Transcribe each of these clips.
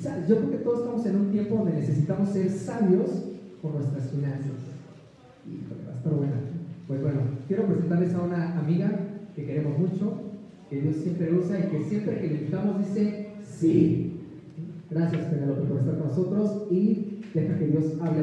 Sabes, yo creo que todos estamos en un tiempo donde necesitamos ser sabios con nuestras finanzas. Híjole, va a estar buena. Pues bueno, quiero presentarles a una amiga que queremos mucho, que Dios siempre usa y que siempre que le invitamos dice sí. Gracias, Penelope, por estar con nosotros y deja que Dios hable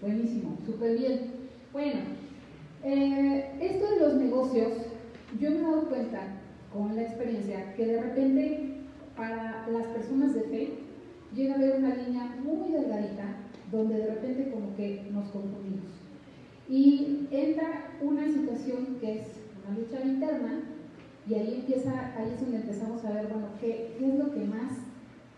Buenísimo, súper bien. Bueno, eh, esto de los negocios, yo me he dado cuenta con la experiencia que de repente para las personas de fe llega a haber una línea muy delgadita donde de repente como que nos confundimos. Y entra una situación que es una lucha interna y ahí empieza, ahí es donde empezamos a ver, bueno, qué, qué es lo que más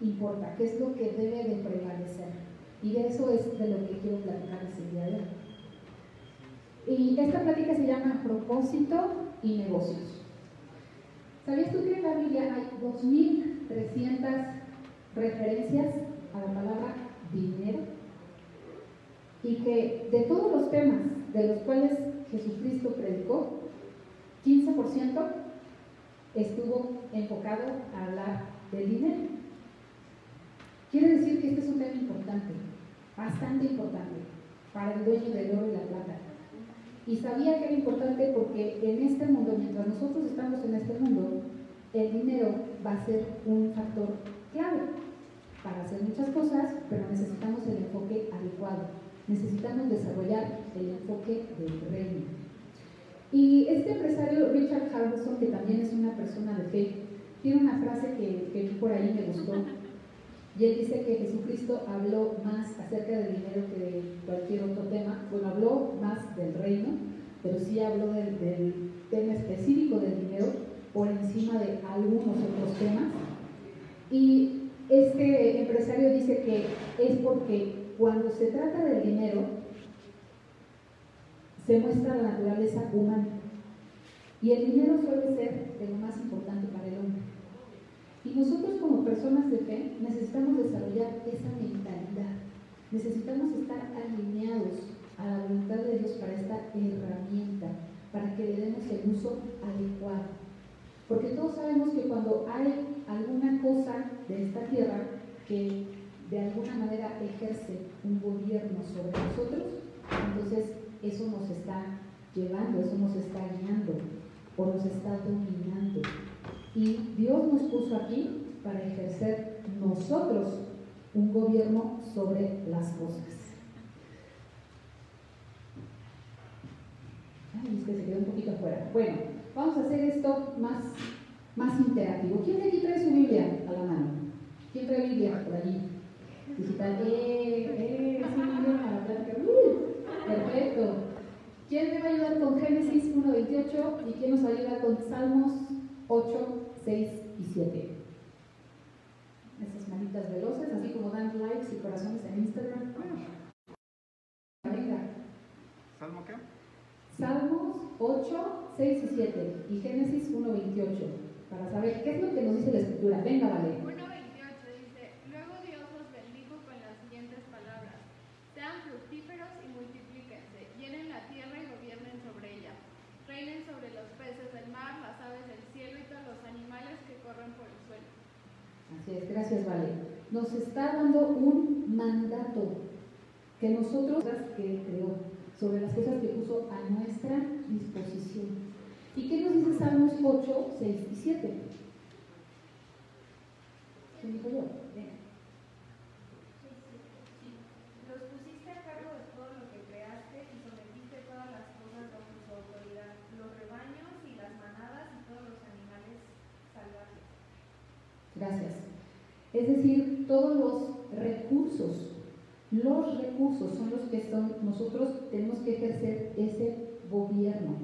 importa, qué es lo que debe de prevalecer. Y de eso es de lo que quiero platicarles el día de hoy. Y esta plática se llama propósito y negocios. ¿Sabías tú que en la Biblia hay 2.300 referencias a la palabra dinero? y que de todos los temas de los cuales Jesucristo predicó, 15% estuvo enfocado a hablar del dinero. Quiere decir que este es un tema importante, bastante importante, para el dueño del oro y la plata. Y sabía que era importante porque en este mundo, mientras nosotros estamos en este mundo, el dinero va a ser un factor clave para hacer muchas cosas, pero necesitamos el enfoque adecuado necesitamos desarrollar el enfoque del reino. Y este empresario Richard Harrison, que también es una persona de fe, tiene una frase que, que por ahí me gustó. Y él dice que Jesucristo habló más acerca del dinero que de cualquier otro tema. Bueno, habló más del reino, pero sí habló del, tema específico del dinero por encima de algunos otros temas. Y este empresario dice que es porque cuando se trata del dinero, se muestra la naturaleza humana. Y el dinero suele ser de lo más importante. Y nosotros como personas de fe necesitamos desarrollar esa mentalidad. Necesitamos estar alineados a la voluntad de Dios para esta herramienta, para que le demos el uso adecuado. Porque todos sabemos que cuando hay alguna cosa de esta tierra que de alguna manera ejerce un gobierno sobre nosotros, entonces eso nos está llevando, eso nos está guiando o nos está dominando. Y Dios nos puso aquí para ejercer nosotros un gobierno sobre las cosas. Ay, es que se quedó un poquito afuera. Bueno, vamos a hacer esto más, más interactivo. ¿Quién de aquí trae su Biblia a la mano? ¿Quién trae Biblia por allí? digital. ¡Eh! ¡Eh! Sí, a la plática. ¡Uh! Perfecto. ¿Quién me va a ayudar con Génesis 1.28 y quién nos va a ayudar con Salmos 8, 6 y 7? Esas manitas veloces, así como dan likes y corazones en Instagram. Venga, ¿Salmo qué? Salmos 8, 6 y 7 y Génesis 1, 28 para saber qué es lo que nos dice la escritura. Venga, vale. 1.28 dice, luego Dios los bendijo con las siguientes palabras, sean fructíferos y multiplíquense, llenen la tierra y gobiernen sobre ella, reinen sobre los peces del mar, las aves del cielo y todos los animales que corren por el suelo. Es, gracias, Vale. Nos está dando un mandato que nosotros, que creó, sobre las cosas que puso a nuestra disposición. ¿Y qué nos dice Salmos 8, 6 y 7? ¿Quién dijo yo? Los pusiste a cargo de todo lo que creaste y sometiste todas las cosas bajo su autoridad, los rebaños y las manadas y todos los animales salvajes. Gracias. Es decir, todos los recursos, los recursos son los que son, nosotros tenemos que ejercer ese gobierno.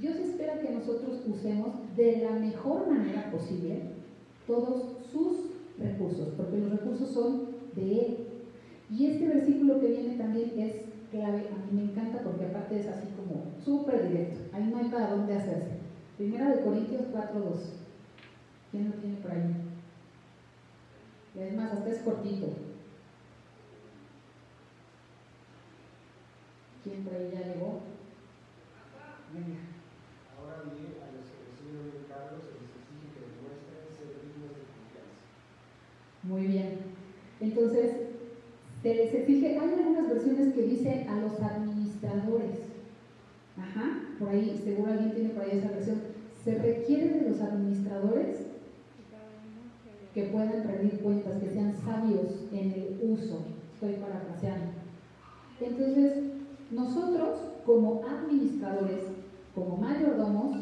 Dios espera que nosotros usemos de la mejor manera posible todos sus recursos, porque los recursos son de Él. Y este versículo que viene también es clave, a mí me encanta porque aparte es así como súper directo, ahí no hay para dónde hacerse. Primera de Corintios 4.2. ¿Quién lo tiene por ahí? Y es más, hasta es cortito. ¿Quién por ahí ya llegó? Venga. Ahora bien, a los que reciben un encargo se les exige que demuestren ser dignos de confianza. Muy bien. Entonces, se les exige, hay algunas versiones que dicen a los administradores. Ajá, por ahí, seguro alguien tiene por ahí esa versión. Se requiere de los administradores que puedan rendir cuentas, que sean sabios en el uso. Estoy parafraseando. Entonces, nosotros como administradores, como mayordomos,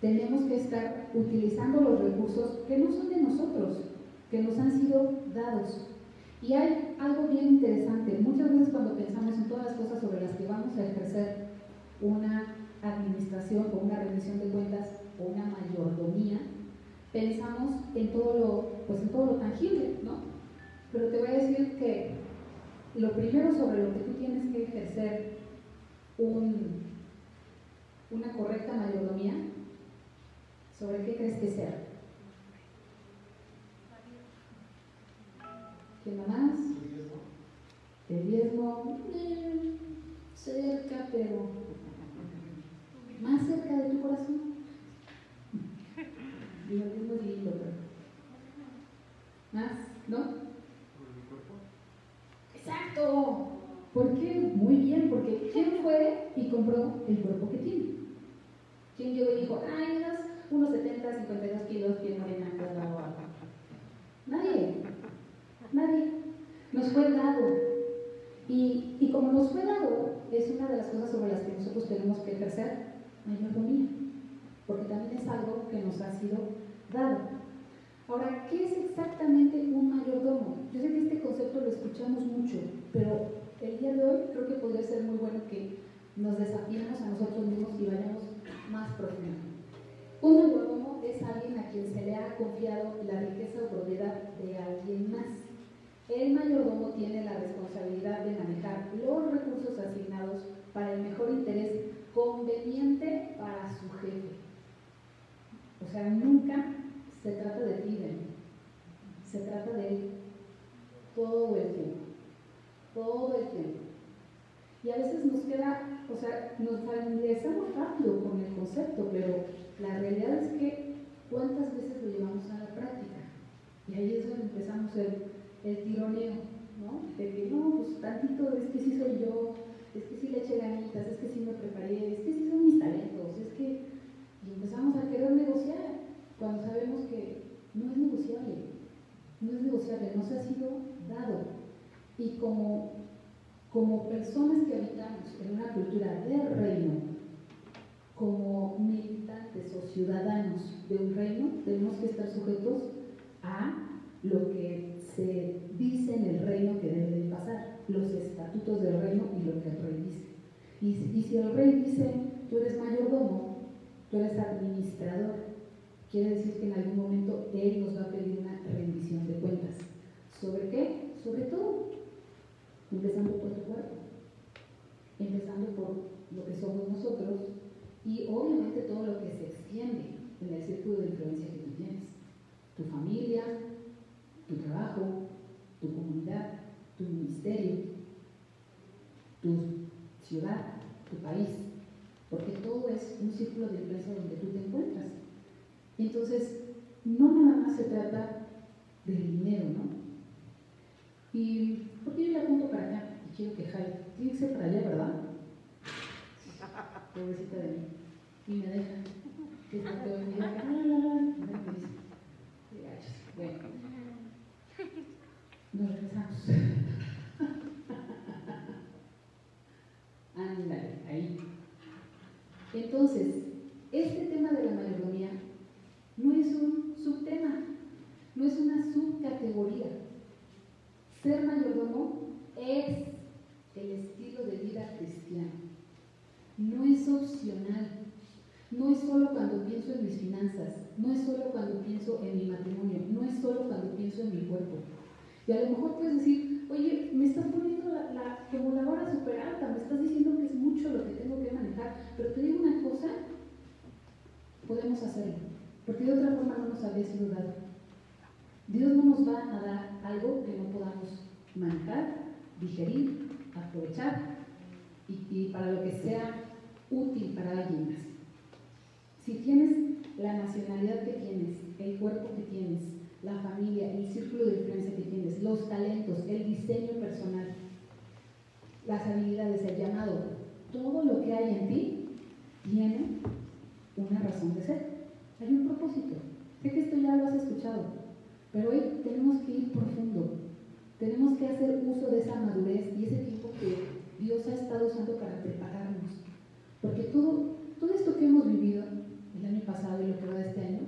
tenemos que estar utilizando los recursos que no son de nosotros, que nos han sido dados. Y hay algo bien interesante. Muchas veces cuando pensamos en todas las cosas sobre las que vamos a ejercer una administración o una rendición de cuentas o una mayordomía, pensamos en todo lo, pues en todo lo tangible, ¿no? Pero te voy a decir que lo primero sobre lo que tú tienes que ejercer un, una correcta mayordomía, ¿sobre qué crees que sea? ¿Quién más? El diezmo, eh, cerca, pero más cerca de tu corazón. Digo, es muy lindo, pero. ¿Más? ¿No? ¿Por mi cuerpo? Exacto. ¿Por qué? Muy bien, porque ¿quién fue y compró el cuerpo que tiene? ¿Quién llegó y dijo, ay, unos, unos 70, 52 kilos, piel morena? Nadie. Nadie. Nos fue dado. Y, y como nos fue dado, es una de las cosas sobre las que nosotros tenemos que ejercer mayordomía, porque también es algo que nos ha sido dado. Ahora, ¿qué es exactamente un mayordomo? Yo sé que este concepto lo escuchamos mucho, pero el día de hoy creo que podría ser muy bueno que nos desafiemos a nosotros mismos y vayamos más profundo. Un mayordomo es alguien a quien se le ha confiado la riqueza o propiedad de alguien más. El mayordomo tiene la responsabilidad de manejar los recursos asignados para el mejor interés conveniente para su jefe. O sea, nunca se trata de ti, Ben. se trata de él todo el tiempo, todo el tiempo. Y a veces nos queda, o sea, nos familiarizamos rápido con el concepto, pero la realidad es que cuántas veces lo llevamos a la práctica. Y ahí es donde empezamos el, el tironeo, ¿no? De que no, pues tantito, es que sí soy yo, es que sí le eché ganitas, es que sí me preparé, es que sí son mis talentos, es que... Empezamos a querer negociar cuando sabemos que no es negociable, no es negociable, no se ha sido dado. Y como, como personas que habitamos en una cultura del reino, como militantes o ciudadanos de un reino, tenemos que estar sujetos a lo que se dice en el reino que debe de pasar, los estatutos del reino y lo que el rey dice. Y, y si el rey dice, tú eres mayordomo, tú eres administrador, quiere decir que en algún momento él nos va a pedir una rendición de cuentas. ¿Sobre qué? Sobre todo, empezando por tu cuerpo, empezando por lo que somos nosotros y obviamente todo lo que se extiende en el círculo de influencia que tú tienes. Tu familia, tu trabajo, tu comunidad, tu ministerio, tu ciudad, tu país, porque todo es un círculo de influencia donde tú te encuentras. Entonces, no nada más se trata del dinero, ¿no? Y, ¿por qué yo le apunto para acá? Y quiero que jale. Tiene que ser para allá, ¿verdad? Pobrecita de mí. Y me deja. Que es lo que hoy me dice, la, la, la. Y me dice, qué gachos. Bueno, nos regresamos. Ándale, ahí. Entonces, este tema de la mayordomía no es un subtema, no es una subcategoría. Ser mayordomo es el estilo de vida cristiano. No es opcional. No es solo cuando pienso en mis finanzas. No es solo cuando pienso en mi matrimonio. No es solo cuando pienso en mi cuerpo. Y a lo mejor puedes decir, oye, me estás poniendo la, vara súper alta, me estás diciendo que es mucho lo que tengo que manejar. Pero te digo una cosa, podemos hacerlo. Porque de otra forma no nos habría sido dado. Dios no nos va a dar algo que no podamos manejar, digerir, aprovechar y, y para lo que sea útil para alguien más. Si tienes la nacionalidad que tienes, el cuerpo que tienes, la familia, el círculo de influencia que tienes, los talentos, el diseño personal, las habilidades, el llamado, todo lo que hay en ti tiene una razón de ser. Hay un propósito. Sé que esto ya lo has escuchado, pero hoy tenemos que ir profundo. Tenemos que hacer uso de esa madurez y ese tiempo que Dios ha estado usando para prepararnos. Porque todo, todo esto que hemos vivido el año pasado y lo que va de este año,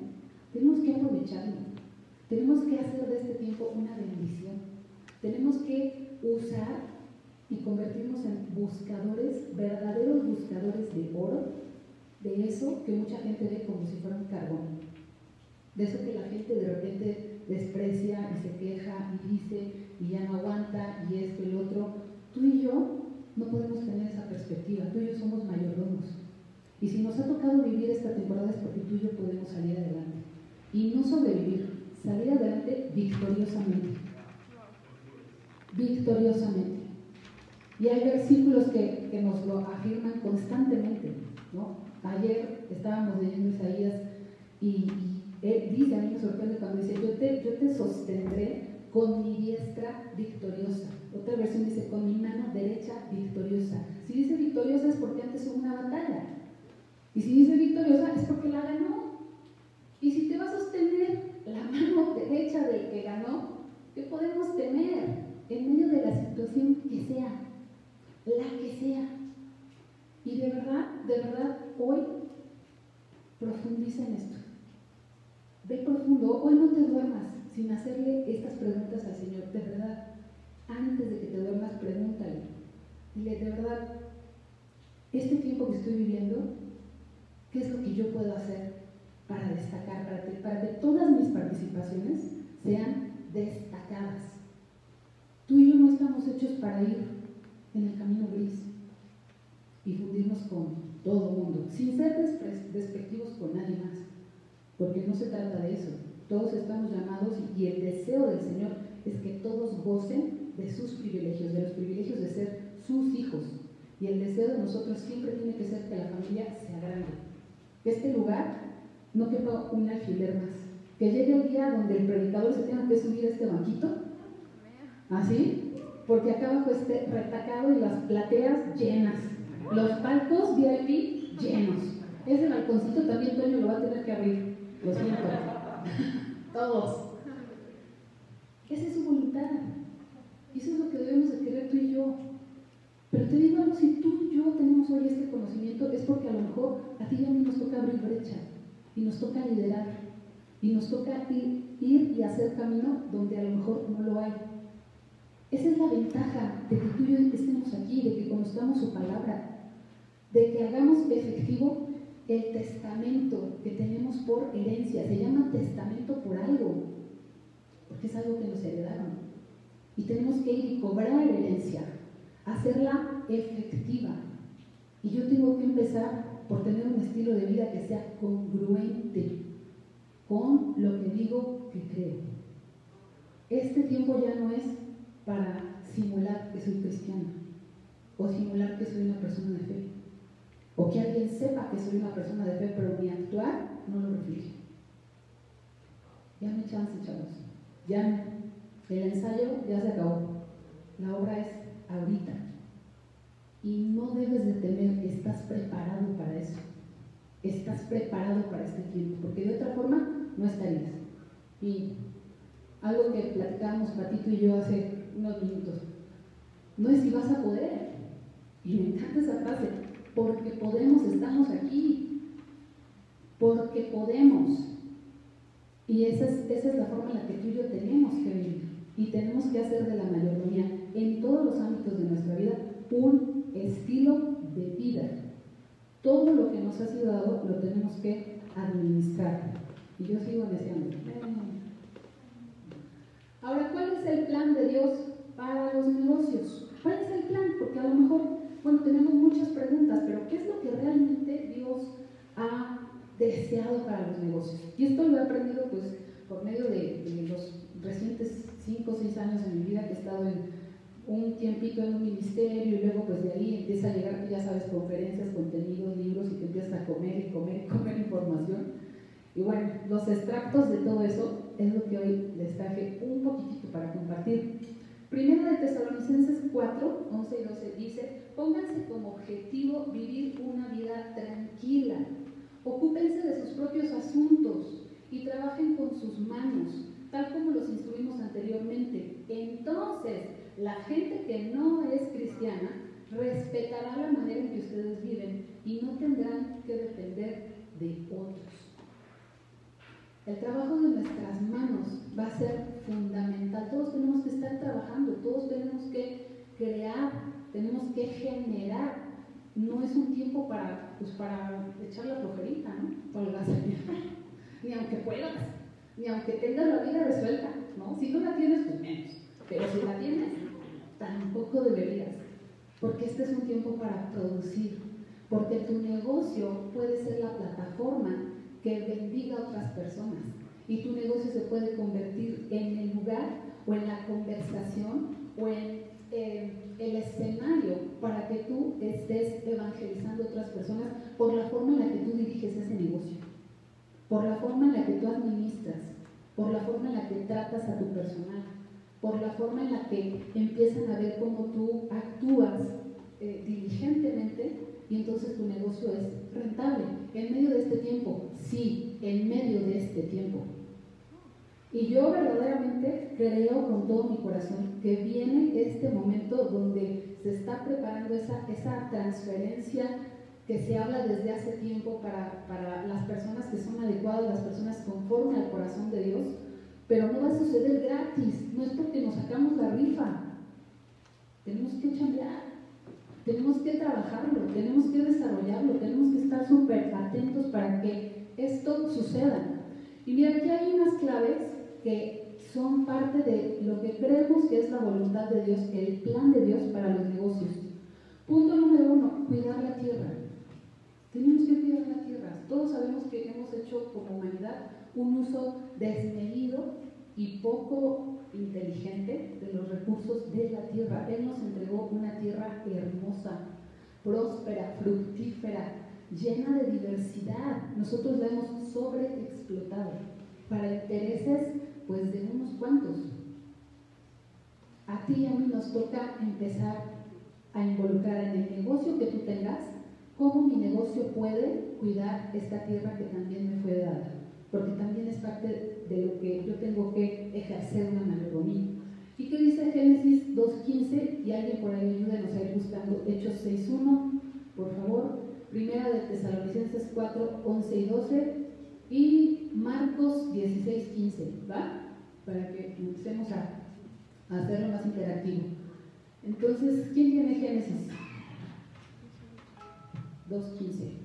tenemos que aprovecharlo. Tenemos que hacer de este tiempo una bendición. Tenemos que usar y convertirnos en buscadores, verdaderos buscadores de oro, de eso que mucha gente ve como si fuera un carbón, de eso que la gente de repente desprecia y se queja y dice y ya no aguanta y esto y lo otro. Tú y yo no podemos tener esa perspectiva, tú y yo somos mayordomos. Y si nos ha tocado vivir esta temporada es porque tú y yo podemos salir adelante. Y no sobrevivir, salir adelante victoriosamente. Victoriosamente. Y hay versículos que, que nos lo afirman constantemente. ¿no? Ayer estábamos leyendo Isaías y, él dice, a mí me sorprende cuando dice, yo te, yo te sostendré con mi diestra victoriosa. Otra versión dice, con mi mano derecha victoriosa. Si dice victoriosa es porque antes hubo una batalla. Y si dice victoriosa es porque la ganó. Y si te va a sostener la mano derecha del que ganó, ¿qué podemos temer en medio de la situación que sea? La que sea. Y de verdad, de verdad, hoy profundiza en esto. Ve profundo, hoy no te duermas sin hacerle estas preguntas al Señor, de verdad. Antes de que te duermas, pregúntale. Dile, de verdad, este tiempo que estoy viviendo, ¿qué es lo que yo puedo hacer para destacar, para que, para que todas mis participaciones sean destacadas? Tú y yo no estamos hechos para ir en el camino gris y fundirnos con todo mundo, sin ser despectivos con nadie más, porque no se trata de eso. Todos estamos llamados y el deseo del Señor es que todos gocen de sus privilegios, de los privilegios de ser sus hijos. Y el deseo de nosotros siempre tiene que ser que la familia sea grande. Este lugar no quepa un alfiler más. Que llegue el día donde el predicador se tenga que subir a este banquito. ¿Así? Porque acá abajo esté retacado y las plateas llenas. Los palcos VIP llenos. Ese balconcito también Toño lo va a tener que abrir. Lo siento. Todos. Esa es su voluntad. Y eso es lo que debemos de querer tú y yo. Pero te digo algo, si tú y yo tenemos hoy este conocimiento, es porque a lo mejor a ti y a mí nos toca abrir brecha. Y nos toca liderar. Y nos toca ir, ir y hacer camino donde a lo mejor no lo hay. Esa es la ventaja de que tú y yo estemos aquí, de que conozcamos su palabra, de que hagamos efectivo el testamento que tenemos por herencia. Se llama testamento por algo, porque es algo que nos heredaron. Y tenemos que ir y cobrar herencia, hacerla efectiva. Y yo tengo que empezar por tener un estilo de vida que sea congruente con lo que digo que creo. Este tiempo ya no es para simular que soy cristiana o simular que soy una persona de fe o que alguien sepa que soy una persona de fe pero mi actuar no lo refleje. Ya me chance, chavos. Ya el ensayo ya se acabó. La obra es ahorita. Y no debes de temer, estás preparado para eso. Estás preparado para este tiempo, porque de otra forma no estarías. Y algo que platicábamos Patito y yo hace unos minutos, no es si vas a poder. Y me encanta esa frase, porque podemos, estamos aquí. Porque podemos. Y esa es, esa es la forma en la que tú y yo tenemos que vivir. Y tenemos que hacer de la mayordomía en todos los ámbitos de nuestra vida un estilo de vida. Todo lo que nos ha sido dado lo tenemos que administrar. Y yo sigo deseando. Ahora, ¿cuál es el plan de Dios para los negocios? ¿Cuál es el plan? Porque a lo mejor, bueno, tenemos muchas preguntas, pero ¿qué es lo que realmente Dios ha deseado para los negocios? Y esto lo he aprendido pues por medio de, los recientes 5 o 6 años de mi vida que he estado en un tiempito en un ministerio y luego pues de ahí empieza a llegar, ya sabes, conferencias, contenidos, libros y te empiezas a comer y comer y comer información. Y bueno, los extractos de todo eso es lo que hoy les traje un poquitito para compartir. Primero de Tesalonicenses 4, 11 y 12 dice, pónganse como objetivo vivir una vida tranquila, ocúpense de sus propios asuntos y trabajen con sus manos, tal como los instruimos anteriormente. Entonces, la gente que no es cristiana respetará la manera en que ustedes viven y no tendrán que depender de otros. El trabajo de nuestras manos va a ser fundamental. Todos tenemos que estar trabajando, todos tenemos que crear, tenemos que generar. No es un tiempo para, pues para echar la flojerita, ¿no? ni aunque puedas, ni aunque tengas la vida resuelta, ¿no? Si no la tienes, pues menos. Pero si la tienes, tampoco deberías. Porque este es un tiempo para producir. Porque tu negocio puede ser la plataforma que bendiga a otras personas. Y tu negocio se puede convertir en el lugar o en la conversación o en el escenario para que tú estés evangelizando a otras personas por la forma en la que tú diriges ese negocio, por la forma en la que tú administras, por la forma en la que tratas a tu personal, por la forma en la que empiezan a ver cómo tú actúas eh, diligentemente y entonces tu negocio es rentable. En medio de este tiempo, sí, en medio de este tiempo. Y yo verdaderamente creo con todo mi corazón que viene este momento donde se está preparando esa, esa transferencia que se habla desde hace tiempo para, para las personas que son adecuadas, las personas conforme al corazón de Dios, pero no va a suceder gratis, no es porque nos sacamos la rifa. Tenemos que chambear, tenemos que trabajarlo, tenemos que desarrollarlo, tenemos que estar súper atentos para que esto suceda. Y mira, aquí hay unas claves que son parte de lo que creemos que es la voluntad de Dios, el plan de Dios para los negocios. Punto número uno, cuidar la tierra. Tenemos que cuidar la tierra. Todos sabemos que hemos hecho como humanidad un uso desmedido y poco inteligente de los recursos de la tierra. Él nos entregó una tierra hermosa, próspera, fructífera, llena de diversidad. Nosotros la hemos sobreexplotado para intereses pues de unos cuantos. A ti y a mí nos toca empezar a involucrar en el negocio que tú tengas, cómo mi negocio puede cuidar esta tierra que también me fue dada, porque también es parte de lo que yo tengo que ejercer una mayordomía. ¿Y qué dice Génesis 2.15? Y alguien por ahí ayúdenos a ir buscando Hechos 6.1, por favor. Primera de Tesalonicenses 4, 11 y 12 y Marcos 16, 15, ¿va? Para que empecemos a, a hacerlo más interactivo. Entonces, ¿quién tiene Génesis? 2.15.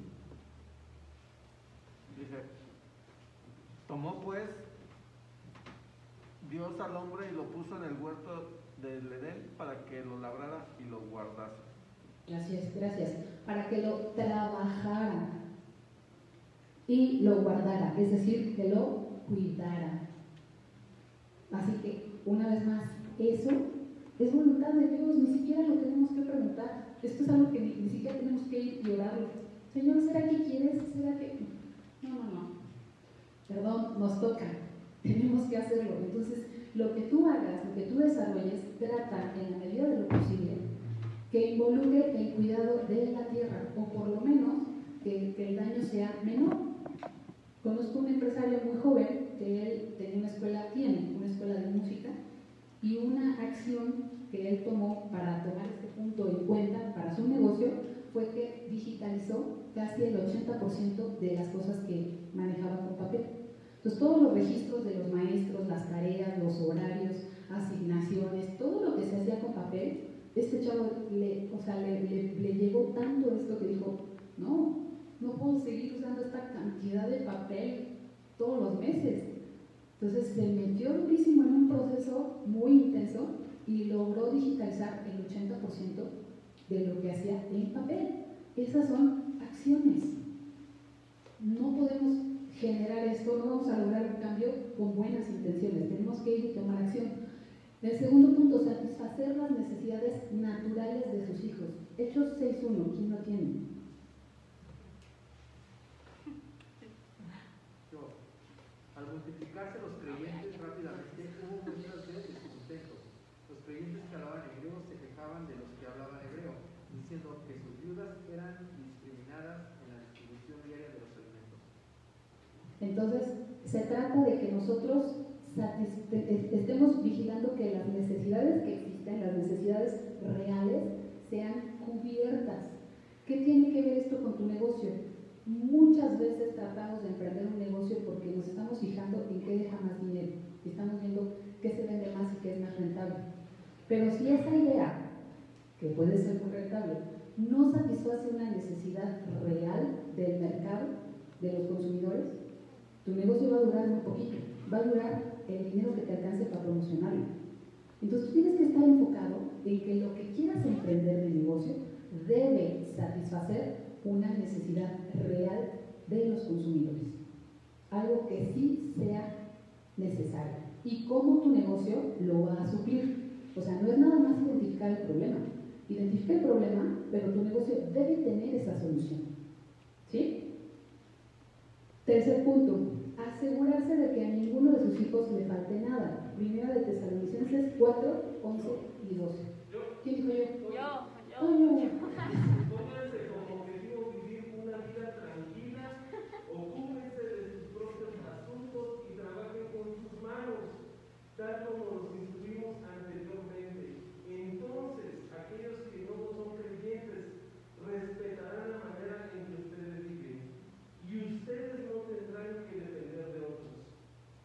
Tomó pues Dios al hombre y lo puso en el huerto del Edén para que lo labrara y lo guardase. Gracias, gracias. Para que lo trabajara y lo guardara, es decir, que lo cuidara. Así que, una vez más, eso es voluntad de Dios, ni siquiera lo tenemos que preguntar. Esto es algo que ni, siquiera tenemos que ir y. Señor, ¿será que quieres? ¿Será que.? No, no, no. Perdón, nos toca. Tenemos que hacerlo. Entonces, lo que tú hagas, lo que tú desarrolles, trata en la medida de lo posible que involucre el cuidado de la tierra, o por lo menos que, que el daño sea menor. Conozco un empresario muy joven que él tenía una escuela, tiene una escuela de música, y una acción que él tomó para tomar este punto en cuenta para su negocio fue que digitalizó casi el 80% de las cosas que manejaba con papel. Entonces, todos los registros de los maestros, las tareas, los horarios, asignaciones, todo lo que se hacía con papel, este chavo le, o sea, le, le llegó tanto esto que dijo, no, no puedo seguir usando esta cantidad de papel todos los meses. Entonces se metió durísimo en un proceso muy intenso y logró digitalizar el 80% de lo que hacía en papel. Esas son acciones. No podemos generar esto, no vamos a lograr un cambio con buenas intenciones, tenemos que ir y tomar acción. El segundo punto, satisfacer las necesidades naturales de sus hijos. Hechos 6.1, ¿quién lo tiene? Al multiplicarse los creyentes rápidamente, hubo muchas de descontentos. Los creyentes que hablaban hebreo se quejaban de los diciendo que sus viudas eran discriminadas en la distribución diaria de los alimentos. Entonces, se trata de que nosotros estemos vigilando que las necesidades que existen, las necesidades reales, sean cubiertas. ¿Qué tiene que ver esto con tu negocio? Muchas veces tratamos de emprender un negocio porque nos estamos fijando en qué deja más dinero. Estamos viendo qué se vende más y qué es más rentable. Pero si esa idea, que puede ser muy rentable, no satisface una necesidad real del mercado, de los consumidores, tu negocio va a durar un poquito. Va a durar el dinero que te alcance para promocionarlo. Entonces tienes que estar enfocado en que lo que quieras emprender de negocio debe satisfacer una necesidad real de los consumidores. Algo que sí sea necesario. Y cómo tu negocio lo va a suplir. O sea, no es nada más identificar el problema. Identifica el problema, pero tu negocio debe tener esa solución. ¿Sí? Tercer punto, asegurarse de que a ninguno de sus hijos le falte nada. Primera de Tesalonicenses 4, 11 y 12. ¿Quién dijo yo? Yo, yo. Pónganse como objetivo vivir una vida tranquila, ocúpense de sus propios asuntos y trabajen con sus manos, tal como los instruimos anteriormente. Entonces, aquellos que no son creyentes respetarán la manera en que ustedes viven y ustedes no tendrán que depender de otros.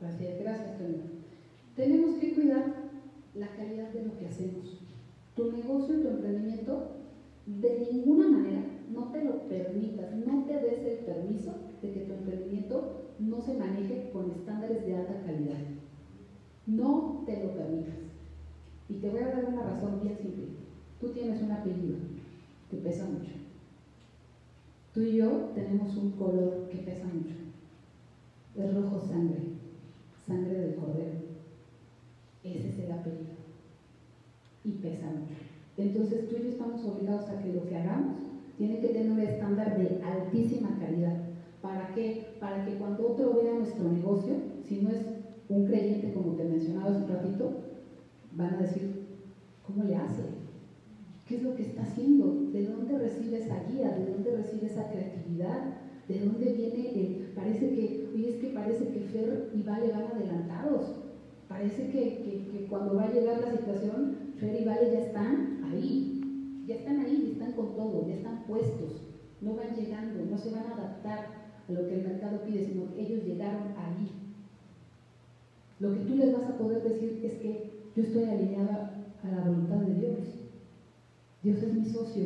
Gracias, gracias, Tony. Tenemos que cuidar la calidad de lo que hacemos. Tu negocio, tu emprendimiento, de ninguna manera no te lo permitas, no te des el permiso de que tu emprendimiento no se maneje con estándares de alta calidad. No te lo permitas. Y te voy a dar una razón bien simple. Tú tienes un apellido que pesa mucho. Tú y yo tenemos un color que pesa mucho. Es rojo sangre, sangre del cordero. Ese es el apellido. Y pesa mucho. Entonces tú y yo estamos obligados a que lo que hagamos tiene que tener un estándar de altísima calidad. ¿Para qué? Para que cuando otro vea nuestro negocio, si no es un creyente como te mencionaba hace un ratito, van a decir, ¿cómo le hace? ¿Qué es lo que está haciendo? ¿De dónde recibe esa guía? ¿De dónde recibe esa creatividad? ¿De dónde viene el, parece que, oye, es que parece que Fer y Vale van adelantados. Parece que, que, cuando va a llegar la situación, Fer y Vale ya están ahí. Ya están ahí, están con todo, ya están puestos. No van llegando, no se van a adaptar a lo que el mercado pide, sino que ellos llegaron ahí. Lo que tú les vas a poder decir es que yo estoy alineada a la voluntad de Dios. Dios es mi socio,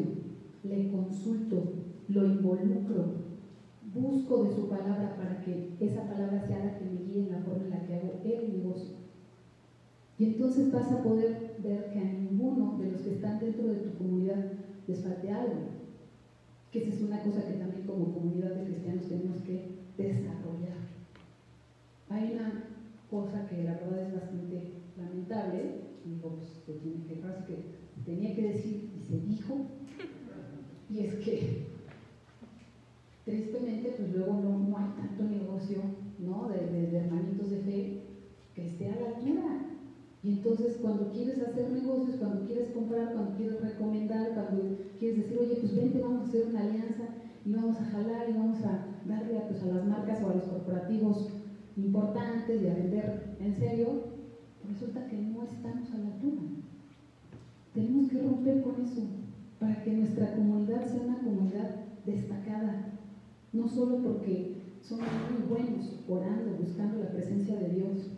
le consulto, lo involucro, busco de su palabra para que esa palabra sea la que me guíe en la forma en la que hago el negocio. Y entonces vas a poder ver que a ninguno de los que están dentro de tu comunidad les falte algo. Que esa es una cosa que también como comunidad de cristianos tenemos que desarrollar. Hay una cosa que la verdad es bastante lamentable, digo, pues que tiene que, que tenía que decir y se dijo, y es que tristemente pues luego no, no hay tanto negocio ¿no? de, de hermanitos de fe que esté a la altura. Y entonces cuando quieres hacer negocios, cuando quieres comprar, cuando quieres recomendar, cuando quieres decir, oye, pues vente, vamos a hacer una alianza y vamos a jalar y vamos a darle a, pues, a las marcas o a los corporativos importantes y a vender en serio, resulta que no estamos a la altura. Tenemos que romper con eso para que nuestra comunidad sea una comunidad destacada, no solo porque somos muy buenos orando, buscando la presencia de Dios,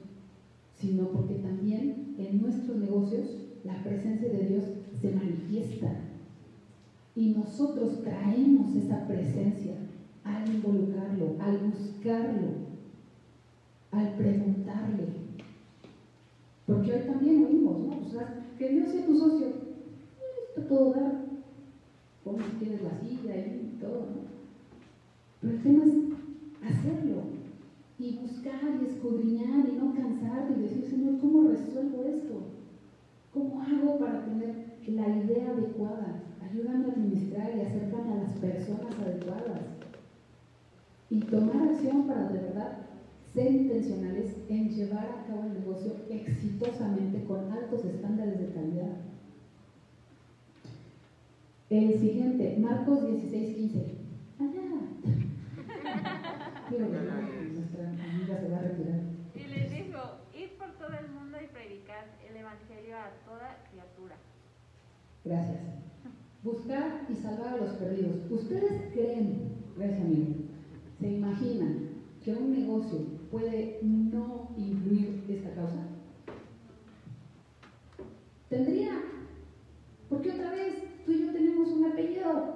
sino porque también en nuestros negocios la presencia de Dios se manifiesta. Y nosotros traemos esa presencia al involucrarlo, al buscarlo, al preguntarle. Porque hoy también oímos, ¿no? O sea, que Dios sea tu socio. Esto todo dar. Pones, tienes la silla y todo, ¿no? Pero el tema es hacerlo y buscar y escudriñar y no cansar y decir, Señor, ¿cómo resuelvo esto? ¿Cómo hago para tener la idea adecuada? Ayúdame a administrar y acercarme a las personas adecuadas. Y tomar acción para de verdad ser intencionales en llevar a cabo el negocio exitosamente con altos estándares de calidad. El siguiente, Marcos 16, 15. Allá. Y les dijo, id por todo el mundo y predicad el Evangelio a toda criatura. Gracias. Buscar y salvar a los perdidos. ¿Ustedes creen, gracias amigo, se imaginan que un negocio puede no incluir esta causa? Tendría, porque otra vez tú y yo tenemos un apellido,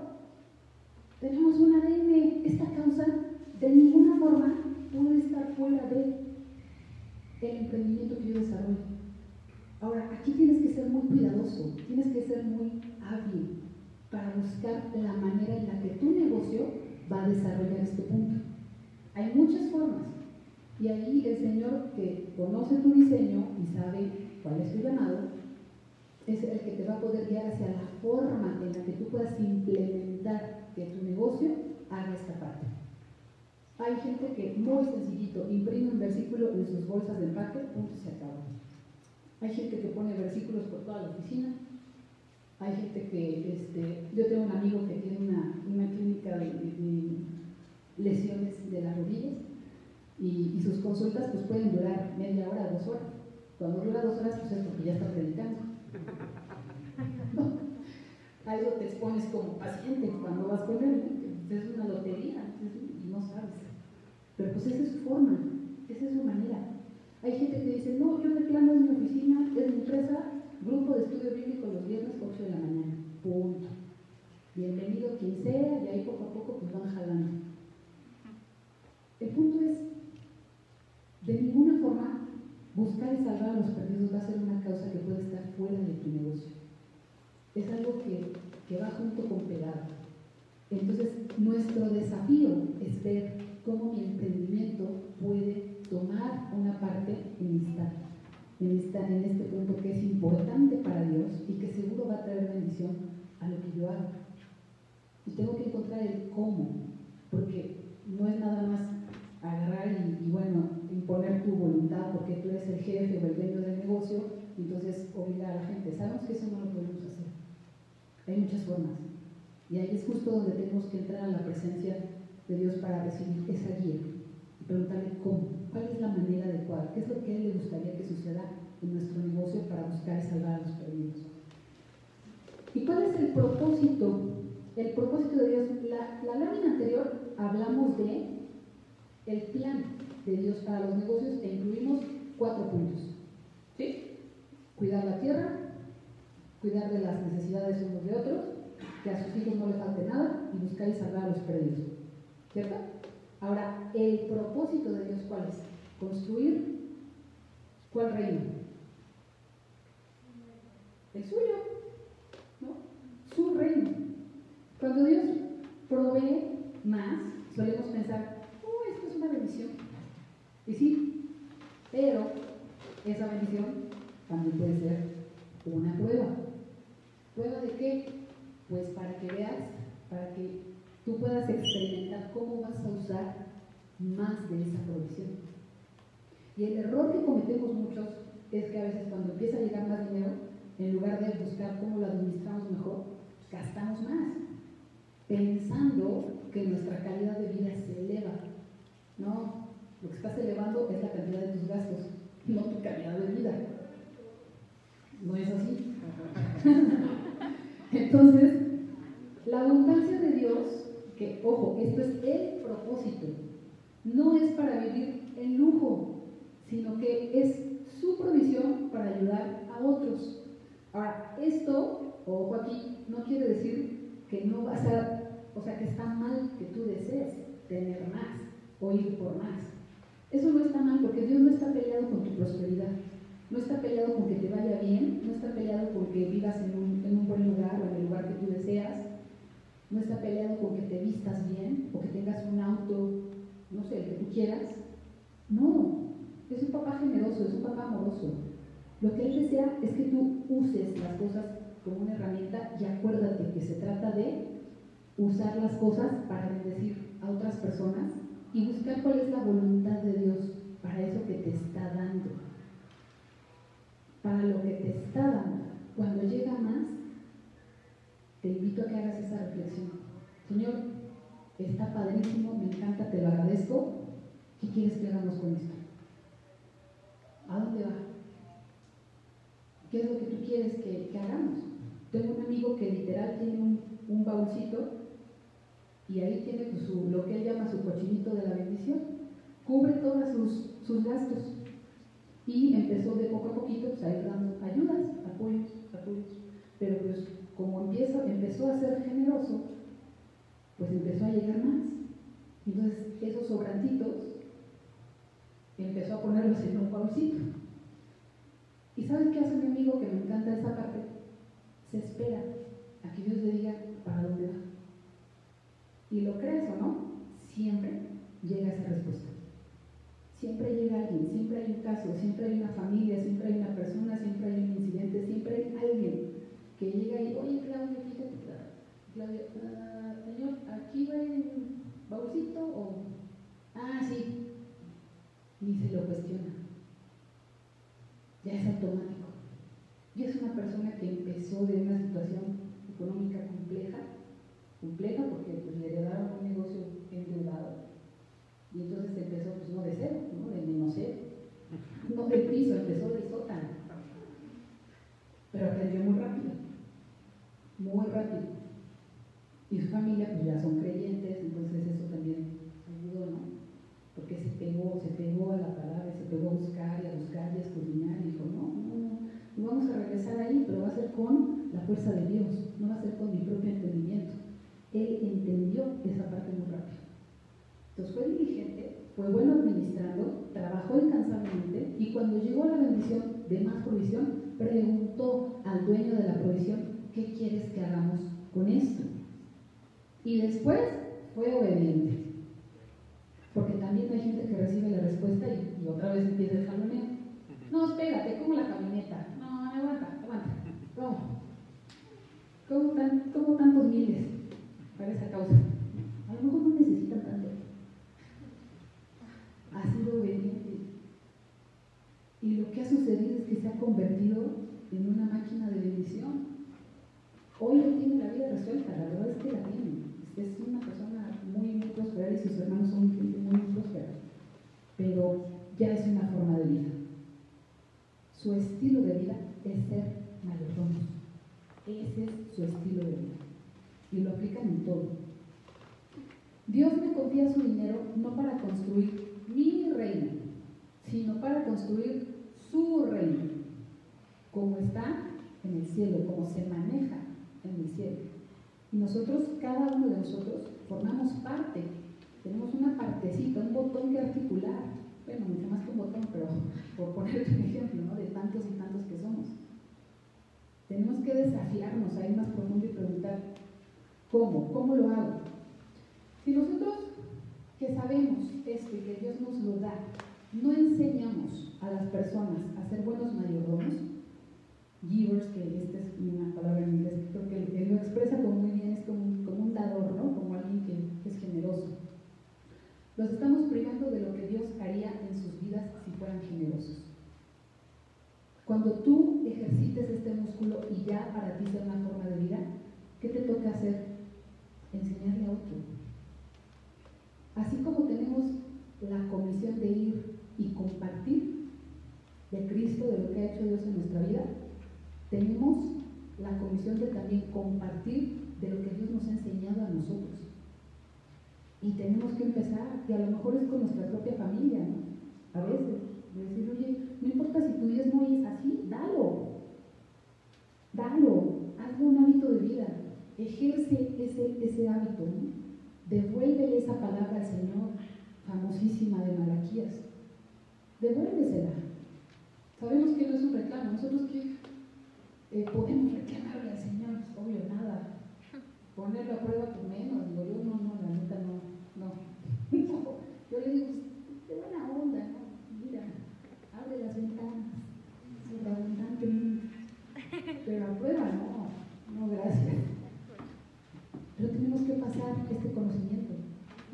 tenemos un ADN, esta causa de ninguna forma puede estar fuera de el emprendimiento que yo desarrollo. Ahora, aquí tienes que ser muy cuidadoso, tienes que ser muy hábil para buscar la manera en la que tu negocio va a desarrollar este punto. Hay muchas formas y ahí el Señor que conoce tu diseño y sabe cuál es tu llamado, es el que te va a poder guiar hacia la forma en la que tú puedas implementar que tu negocio haga esta parte. Hay gente que muy sencillito imprime un versículo en sus bolsas de empaque, punto, se acaba. Hay gente que pone versículos por toda la oficina. Hay gente que, este, yo tengo un amigo que tiene una, una clínica de, lesiones de las rodillas y, sus consultas pues pueden durar media hora, dos horas. Cuando dura dos horas pues es porque ya está predicando. A eso te expones como paciente cuando vas con él, es una lotería y no sabes. Pero pues esa es su forma, esa es su manera. Hay gente que dice, no, yo declamo en mi oficina, es mi empresa, grupo de estudio bíblico los viernes 8 de la mañana. Punto. Bienvenido quien sea y ahí poco a poco pues van jalando. El punto es, de ninguna forma, buscar y salvar los perdidos va a ser una causa que puede estar fuera de tu negocio. Es algo que, que va junto con pegado. Entonces, nuestro desafío es ver cómo mi emprendimiento puede tomar una parte en, esta, en, esta, en este punto que es importante para Dios y que seguro va a traer bendición a lo que yo hago. Y tengo que encontrar el cómo, porque no es nada más agarrar y, bueno, imponer tu voluntad porque tú eres el jefe o el dueño del negocio, entonces obligar a la gente. Sabemos que eso no lo podemos hacer. Hay muchas formas. Y ahí es justo donde tenemos que entrar a la presencia de Dios para recibir esa guía y preguntarle cómo, cuál es la manera adecuada, qué es lo que a Él le gustaría que suceda en nuestro negocio para buscar y salvar a los perdidos. ¿Y cuál es el propósito? El propósito de Dios, la, lámina anterior hablamos de el plan de Dios para los negocios e incluimos cuatro puntos. ¿Sí? Cuidar la tierra, cuidar de las necesidades unos de otros, que a sus hijos no le falte nada y buscar y salvar a los perdidos. ¿Cierto? Ahora, el propósito de Dios, ¿cuál es? Construir ¿cuál reino? El suyo, ¿no? su reino. Cuando Dios provee más, solemos pensar, oh, esto es una bendición. Y sí, pero esa bendición también puede ser una prueba. ¿Prueba de qué? Pues para que veas, para que tú puedas experimentar cómo vas a usar más de esa provisión. Y el error que cometemos muchos es que a veces cuando empieza a llegar más dinero, en lugar de buscar cómo lo administramos mejor, gastamos más, pensando que nuestra calidad de vida se eleva. No, lo que estás elevando es la cantidad de tus gastos, no tu calidad de vida. ¿No es así? Entonces, la abundancia de Dios, ojo, esto es el propósito, no es para vivir en lujo, sino que es su provisión para ayudar a otros. Ahora, esto, ojo aquí, no quiere decir que no va a ser, o sea, que está mal que tú desees tener más o ir por más. Eso no está mal porque Dios no está peleado con tu prosperidad, no está peleado con que te vaya bien, no está peleado con que vivas en un, en un buen lugar o en el lugar que tú deseas, no está peleado con que te vistas bien o que tengas un auto, no sé, el que tú quieras. No, es un papá generoso, es un papá amoroso. Lo que Él desea es que tú uses las cosas como una herramienta y acuérdate que se trata de usar las cosas para bendecir a otras personas y buscar cuál es la voluntad de Dios para eso que te está dando. Para lo que te está dando. Cuando llega más, te invito a que hagas esa reflexión. Señor, está padrísimo, me encanta, te lo agradezco. ¿Qué quieres que hagamos con esto? ¿A dónde va? ¿Qué es lo que tú quieres que, hagamos? Tengo un amigo que literal tiene un, un baúlcito y ahí tiene pues, su, lo que él llama su cochinito de la bendición. Cubre todos sus, sus gastos. Y empezó de poco a poquito pues, a ir dando ayudas, apoyos, apoyos. Pero pues como empieza, empezó a ser generoso, pues empezó a llegar más. Entonces esos sobrantitos empezó a ponerlos en un baúlcito. ¿Y sabes qué hace mi amigo que me encanta esa parte? Se espera a que Dios le diga para dónde va. Y lo crees o no, siempre llega esa respuesta. Siempre llega alguien, siempre hay un caso, siempre hay una familia, siempre hay una persona, siempre hay un incidente, siempre hay alguien que llega y, oye Claudia, fíjate, Claudia, uh, señor, aquí va el baúlcito o, ah, sí, ni se lo cuestiona. Ya es automático. Y es una persona que empezó de una situación económica compleja, compleja porque pues, le heredaron un negocio endeudado. Y entonces empezó, pues no de cero, ¿no? de menos cero. No del piso, empezó del sótano. Pero aprendió muy rápido, muy rápido. Y su familia pues ya son creyentes, entonces eso también ayudó, ¿no? porque se pegó, se pegó a la palabra, se pegó a buscar y a buscar y a escudriñar y dijo, no, no, no, no vamos a regresar ahí, pero va a ser con la fuerza de Dios, no va a ser con mi propio entendimiento. Él entendió esa parte muy rápido. Entonces fue diligente, fue bueno administrando, trabajó incansablemente y cuando llegó la bendición de más provisión, preguntó al dueño de la provisión, ¿qué quieres que hagamos con esto? Y después fue obediente. Porque también hay gente que recibe la respuesta y, y otra vez empieza el jaloneo. No, espérate, como la camioneta. No, aguanta, aguanta. ¿Cómo? ¿Cómo, tan, cómo tantos miles para esa causa? A lo mejor no necesitan tanto. Ha sido obediente. Y lo que ha sucedido es que se ha convertido en una máquina de bendición. Hoy él tiene la vida resuelta, la verdad es que la tiene. Es una persona muy, muy próspera y sus hermanos son gente muy próspera. Pero ya es una forma de vida. Su estilo de vida es ser mayordomos. Ese es su estilo de vida. Y lo aplican en todo. Dios me confía su dinero no para construir mi reino, sino para construir su reino, como está en el cielo, como se maneja en el cielo. Y nosotros, cada uno de nosotros, formamos parte, tenemos una partecita, un botón que articular, bueno, mucho más que un botón, pero por ponerte un ejemplo, ¿no? De tantos y tantos que somos. Tenemos que desafiarnos a ir más profundo y preguntar, ¿cómo? ¿Cómo lo hago? Si nosotros que sabemos esto que Dios nos lo da, no enseñamos a las personas a ser buenos mayordomos, givers, que esta es una palabra en inglés, creo que él lo expresa como muy bien, es como, un- como dador, ¿no? Como alguien que, que es generoso. Los estamos privando de lo que Dios haría en sus vidas si fueran generosos. Cuando tú ejercites este músculo y ya para ti sea una forma de vida, ¿qué te toca hacer? Enseñarle a otro. Así como tenemos la comisión de ir y compartir de Cristo, de lo que ha hecho Dios en nuestra vida, tenemos la comisión de también compartir de lo que Dios nos ha enseñado a nosotros. Y tenemos que empezar, y a lo mejor es con nuestra propia familia, ¿no? A veces, de decir, oye, no importa si tu diezmo es así, dalo. Dalo, hazlo un hábito de vida. Ejerce ese, ese hábito, ¿no? Devuélvele esa palabra al Señor, famosísima de Malaquías. Devuélvesela. Sabemos que no es un reclamo. Nosotros que eh, podemos reclamarle al Señor, obvio, nada. Ponerlo a prueba por menos. Digo, yo no, no, la neta no, no. Yo le digo, de buena onda, ¿no? Mira, abre las ventanas, sobreabundantemente. Pero a prueba no, no, gracias. Pero tenemos que pasar este conocimiento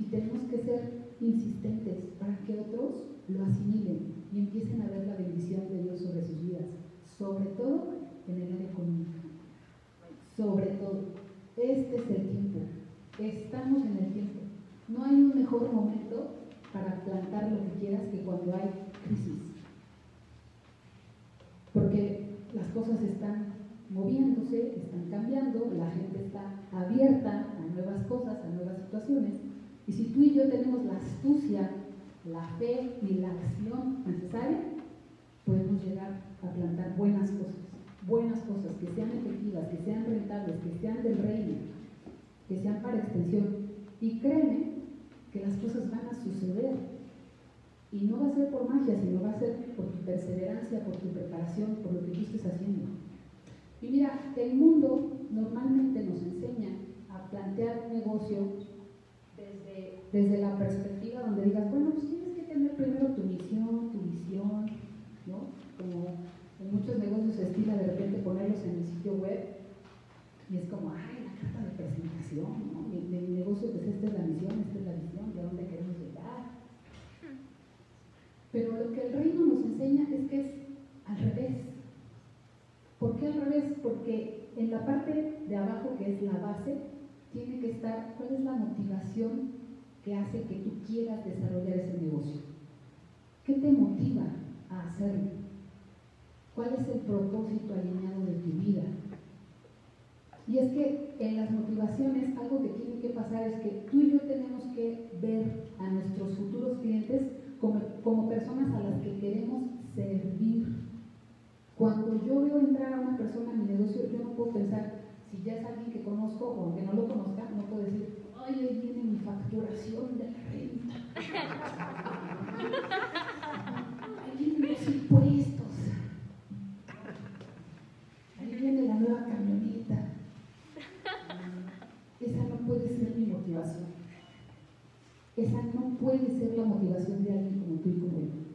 y tenemos que ser insistentes para que otros lo asimilen y empiecen a ver la bendición de Dios sobre sus vidas, sobre todo en el área económica. Sobre todo, este es el tiempo, estamos en el tiempo. No hay un mejor momento para plantar lo que quieras que cuando hay crisis. Porque las cosas están moviéndose, están cambiando, la gente está abierta a nuevas cosas, a nuevas situaciones. Y si tú y yo tenemos la astucia, la fe y la acción necesaria, podemos llegar a plantar buenas cosas, buenas cosas que sean efectivas, que sean rentables, que sean del reino, que sean para extensión. Y créeme que las cosas van a suceder. Y no va a ser por magia, sino va a ser por tu perseverancia, por tu preparación, por lo que tú estés haciendo. Y mira, el mundo normalmente nos enseña a plantear un negocio desde, desde la perspectiva donde digas, bueno, pues tienes que tener primero tu misión, tu visión, ¿no? Muchos negocios se estila de repente ponerlos en el sitio web y es como, ay, la carta de presentación, ¿no? De mi negocio, pues esta es la misión, esta es la visión, de dónde queremos llegar. Pero lo que el reino nos enseña es que es al revés. ¿Por qué al revés? Porque en la parte de abajo, que es la base, tiene que estar cuál es la motivación que hace que tú quieras desarrollar ese negocio. ¿Qué te motiva a hacerlo? ¿Cuál es el propósito alineado de tu vida? Y es que en las motivaciones algo que tiene que pasar es que tú y yo tenemos que ver a nuestros futuros clientes como, como personas a las que queremos servir. Cuando yo veo entrar a una persona a mi negocio, yo no puedo pensar, si ya es alguien que conozco o aunque no lo conozca, no puedo decir, ay, ahí viene mi facturación de la renta. Ahí vienen los impuestos. Ahí viene la nueva camioneta. Esa no puede ser mi Esa no puede ser la motivación de alguien como tú y como yo.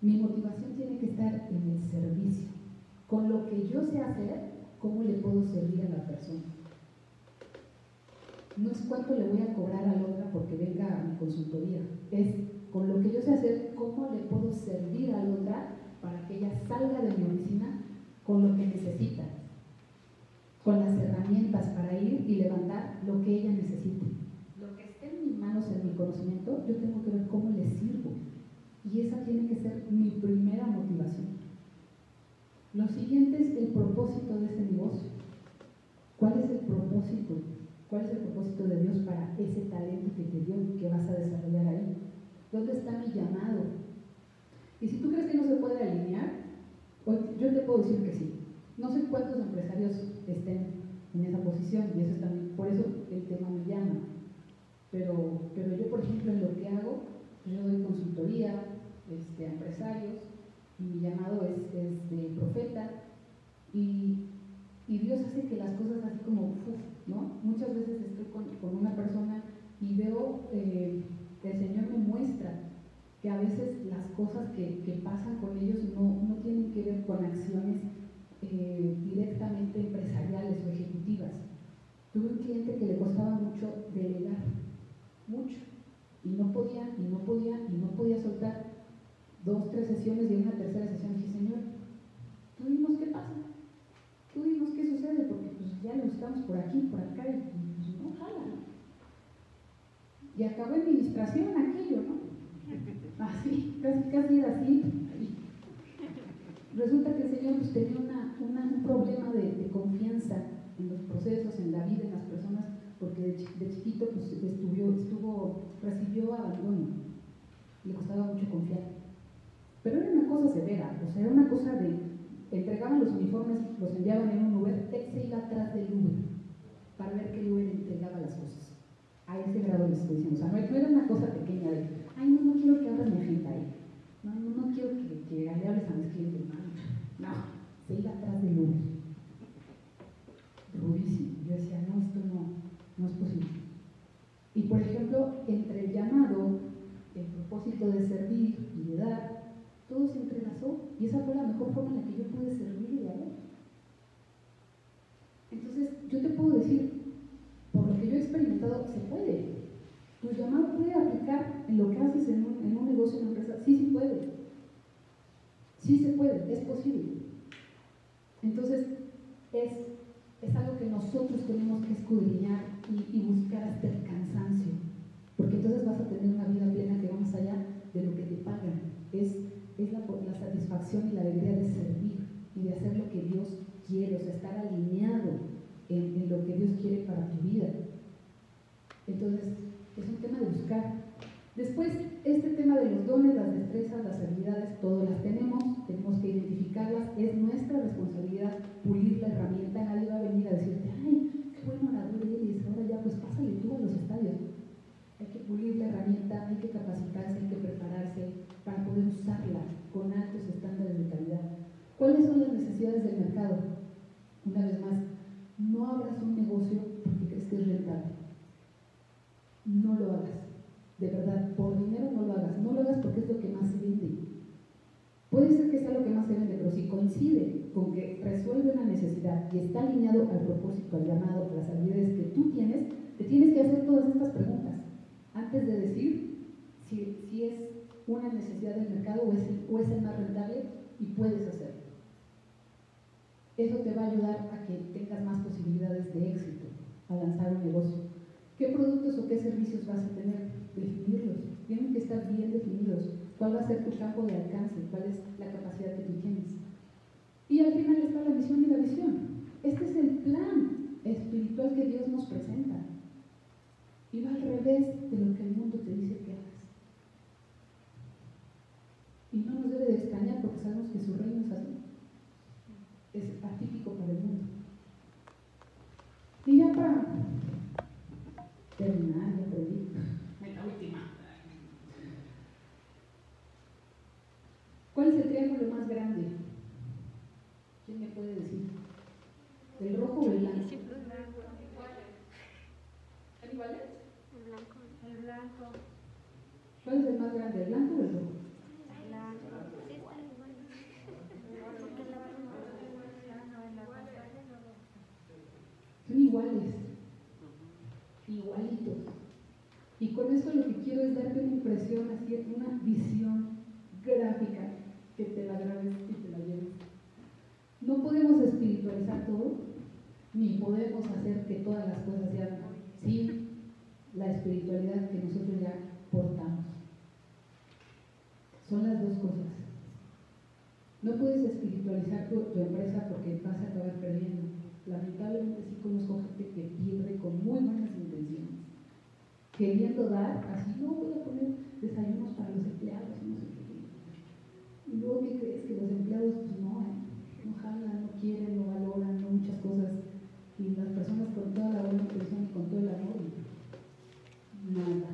Mi motivación tiene que estar en el servicio. Con lo que yo sé hacer, ¿cómo le puedo servir a la persona? No es cuánto le voy a cobrar a la otra porque venga a mi consultoría. Es con lo que yo sé hacer, ¿cómo le puedo servir a la otra para que ella salga de mi oficina con lo que necesita? Con las herramientas para ir y levantar lo que ella necesite. Lo que esté en mis manos, en mi conocimiento, yo tengo que ver cómo le sirvo. Y esa tiene que ser mi primera motivación. Lo siguiente es el propósito de ese negocio. ¿Cuál es el propósito? ¿Cuál es el propósito de Dios para ese talento que te dio y que vas a desarrollar ahí? ¿Dónde está mi llamado? Y si tú crees que no se puede alinear, hoy yo te puedo decir que sí. No sé cuántos empresarios estén en esa posición y eso es también, por eso el tema me llama. Pero, pero yo, por ejemplo, en lo que hago, yo doy consultoría este, a empresarios y mi llamado es, es de profeta y, y Dios hace que las cosas así como, uf, ¿no? Muchas veces estoy con, con una persona y veo, eh, que el Señor me muestra que a veces las cosas que, que pasan con ellos no, no tienen que ver con acciones eh, directamente empresariales o ejecutivas. Tuve un cliente que le costaba mucho delegar, mucho, y no podía, y no podía, y no podía soltar dos, tres sesiones y en una tercera sesión dije, Señor, tú dinos qué pasa, tú dinos qué sucede, porque pues ya lo buscamos por aquí, por acá, y pues no jala. Y acabó administración aquello, ¿no? Así, casi, casi era así. Resulta que el Señor pues, tenía un problema de, confianza en los procesos, en la vida, en las personas, porque de, chiquito pues, estuvo, estuvo, recibió abandono, le costaba mucho confiar. Pero era una cosa severa, o sea, era una cosa de, entregaban los uniformes, los enviaban en un Uber, él se iba atrás del Uber para ver que el Uber entregaba las cosas. A ese grado les estoy diciendo, o sea, no, era una cosa pequeña de, ay, no, no quiero que abras mi agenda ahí, no, no, no quiero que, que le hables a mis clientes, no, se iba atrás del Uber. Rudísimo. Yo decía, no, esto no, no es posible. Y por ejemplo, entre el llamado, el propósito de servir y de dar, todo se entrelazó y esa fue la mejor forma en la que yo pude servir y dar. Entonces, yo te puedo decir, por lo que yo he experimentado, se puede. Tu llamado puede aplicar en lo que haces en un negocio, en una empresa. Sí, sí puede. Sí se puede, es posible. Entonces, es, es algo que nosotros tenemos que escudriñar y, buscar hasta el cansancio. Porque entonces vas a tener una vida plena que va más allá de lo que te pagan. Es, es la, la satisfacción y la alegría de servir y de hacer lo que Dios quiere, o sea, estar alineado en, en lo que Dios quiere para tu vida. Entonces, es un tema de buscar. Después, este tema de los dones, las destrezas, las habilidades, todas las tenemos, tenemos que identificarlas, es nuestra responsabilidad pulir la herramienta, nadie va a venir a decirte, ay, qué buen orador eres, ahora ya pues pásale tú a los estadios. Hay que pulir la herramienta, hay que capacitarse, hay que prepararse para poder usarla con altos estándares de calidad. ¿Cuáles son las necesidades del mercado? Una vez más, no abras un negocio porque crees que es rentable. No lo hagas. De verdad, por dinero no lo hagas. No lo hagas porque es lo que más se vende. Puede ser que sea lo que más se vende, pero si coincide con que resuelve una necesidad y está alineado al propósito, al llamado, a las habilidades que tú tienes, te tienes que hacer todas estas preguntas antes de decir si, es una necesidad del mercado o es, el más rentable y puedes hacerlo. Eso te va a ayudar a que tengas más posibilidades de éxito al lanzar un negocio. ¿Qué productos o qué servicios vas a tener? Definirlos. Tienen que estar bien definidos. ¿Cuál va a ser tu campo de alcance? ¿Cuál es la capacidad que tú tienes? Y al final está la misión y la visión. Este es el plan espiritual que Dios nos presenta. Y va al revés de lo que el mundo te dice que hagas. Y no nos debe de extrañar porque sabemos que su reino es así. Es atípico para el mundo. Y ya para terminar, ya perdí. La última. ¿Cuál es el triángulo más grande? ¿Quién me puede decir? ¿El rojo o el blanco? ¿Son iguales? El blanco. El blanco. ¿Cuál es el más grande, el blanco o el rojo? Son iguales, igualitos. Y con eso lo que quiero es darte una impresión, así, una visión gráfica que te la grabes y te la lleves. No podemos espiritualizar todo, ni podemos hacer que todas las cosas sean sin la espiritualidad que nosotros ya portamos. Son las dos cosas. No puedes espiritualizar tu, empresa porque vas a acabar perdiendo. Lamentablemente sí conozco gente que pierde con muy buenas intenciones. Queriendo dar, así no voy a poner desayunos para los empleados, no sé qué. Y luego, ¿qué crees? Que los empleados, pues no, ¿eh? no jalan, no quieren, no valoran, no muchas cosas. Y las personas con toda la buena intención y con todo el amor, nada.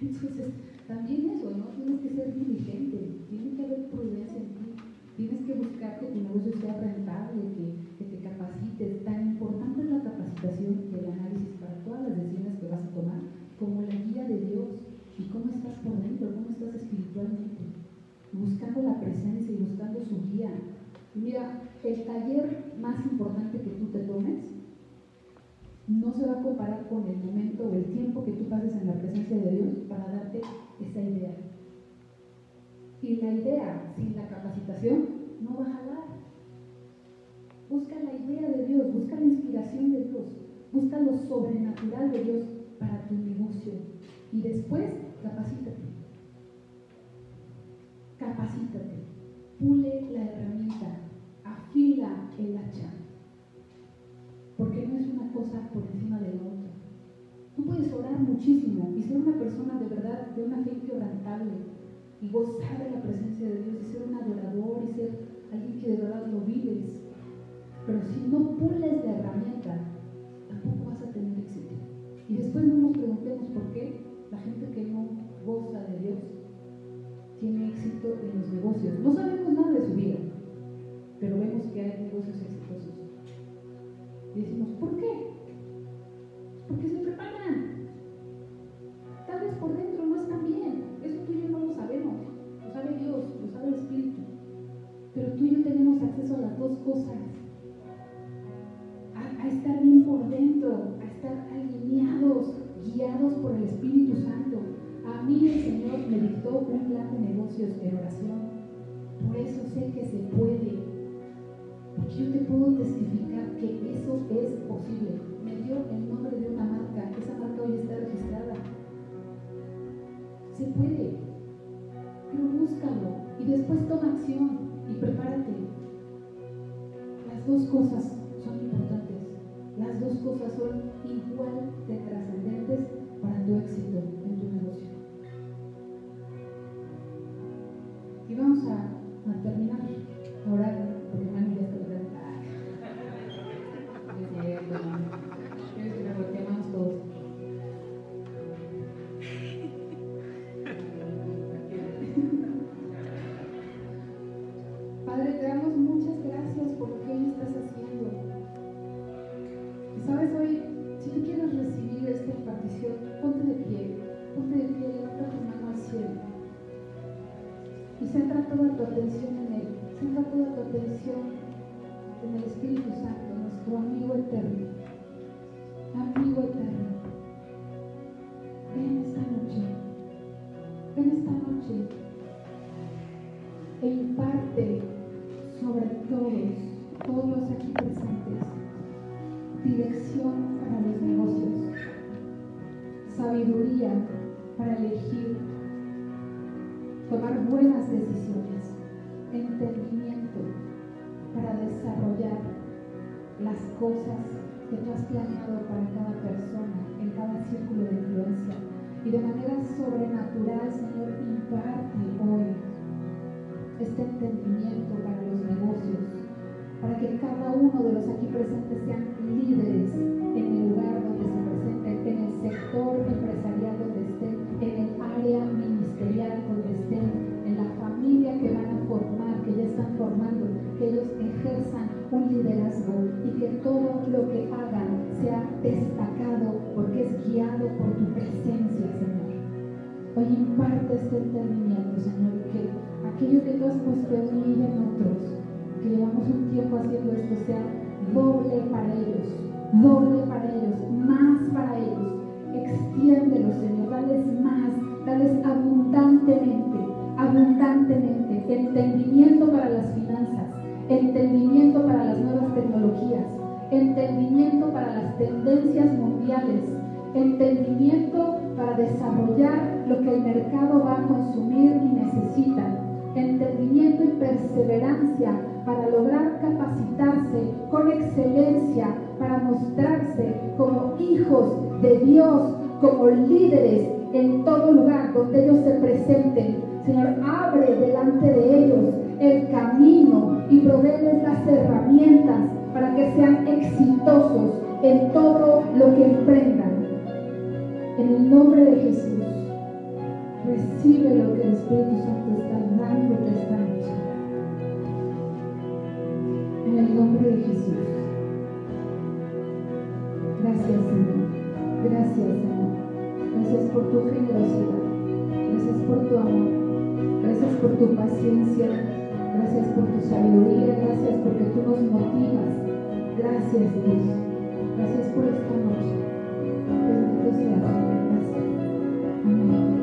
Entonces, también eso, ¿no? Tienes que ser diligente, tiene que haber prudencia en ti. Tienes que buscar que tu negocio sea rentable, que, que te capacites. Tan importante es la capacitación y el análisis para todas las decisiones que vas a tomar, como la guía de Dios y cómo estás por dentro, cómo estás espiritualmente, buscando la presencia y buscando su guía. Mira, el taller más importante que tú te tomes no se va a comparar con el momento o el tiempo que tú pases en la presencia de Dios para darte esa idea. Y la idea sin la capacitación no va a jalar. Busca la idea de Dios, busca la inspiración de Dios, busca lo sobrenatural de Dios para tu negocio. Y después, capacítate. Capacítate. Pule la herramienta. El hacha. Porque no es una cosa por encima de la otra. Tú puedes orar muchísimo y ser una persona de verdad, de una fe inquebrantable, y gozar de la presencia de Dios y ser un adorador y ser alguien que de verdad lo vives. Pero si no pules la herramienta, tampoco vas a tener éxito. Y después no nos preguntemos por qué la gente que no goza de Dios tiene éxito en los negocios. No sabemos nada de su vida, pero vemos que hay negocios exitosos. Y decimos, ¿por qué? Porque se preparan. Tal vez por dentro no están bien. Eso tú y yo no lo sabemos. Lo sabe Dios, lo sabe el Espíritu. Pero tú y yo tenemos acceso a las dos cosas. A, a estar bien por dentro, a estar alineados, guiados por el Espíritu Santo. A mí el Señor me dictó un plan de negocios en oración. Por eso sé que se puede. Porque yo te puedo testificar que eso es posible. Me dio el nombre de una marca. Esa marca hoy está registrada. Se puede. Pero búscalo y después toma acción y prepárate. Las dos cosas son importantes. Las dos cosas son igual de trascendentes para tu éxito en tu negocio. Y vamos a, terminar a orar, Imparte este entendimiento, Señor, que aquello que tú has puesto en mí y en otros, que llevamos un tiempo haciendo esto, sea doble para ellos, doble para ellos, más para ellos. Extiéndelo, Señor, dales más, dales abundantemente, abundantemente, entendimiento para las finanzas, entendimiento para las nuevas tecnologías, entendimiento para las tendencias mundiales, entendimiento para desarrollar lo que el mercado va a consumir y necesita, entendimiento y perseverancia para lograr capacitarse con excelencia, para mostrarse como hijos de Dios, como líderes en todo lugar donde ellos se presenten. Señor, abre delante de ellos el camino y proveeles las herramientas para que sean exitosos en todo lo que emprendan. En el nombre de Jesús, Recibe lo que el Espíritu Santo está dando, te está dando. En el nombre de Jesús. Gracias, Señor. Gracias, Señor. Gracias por tu generosidad. Gracias por tu amor. Gracias por tu paciencia. Gracias por tu sabiduría. Gracias porque tú nos motivas. Gracias, Dios. Gracias por esta noche. Bendito sea, Señor. Gracias. Amén.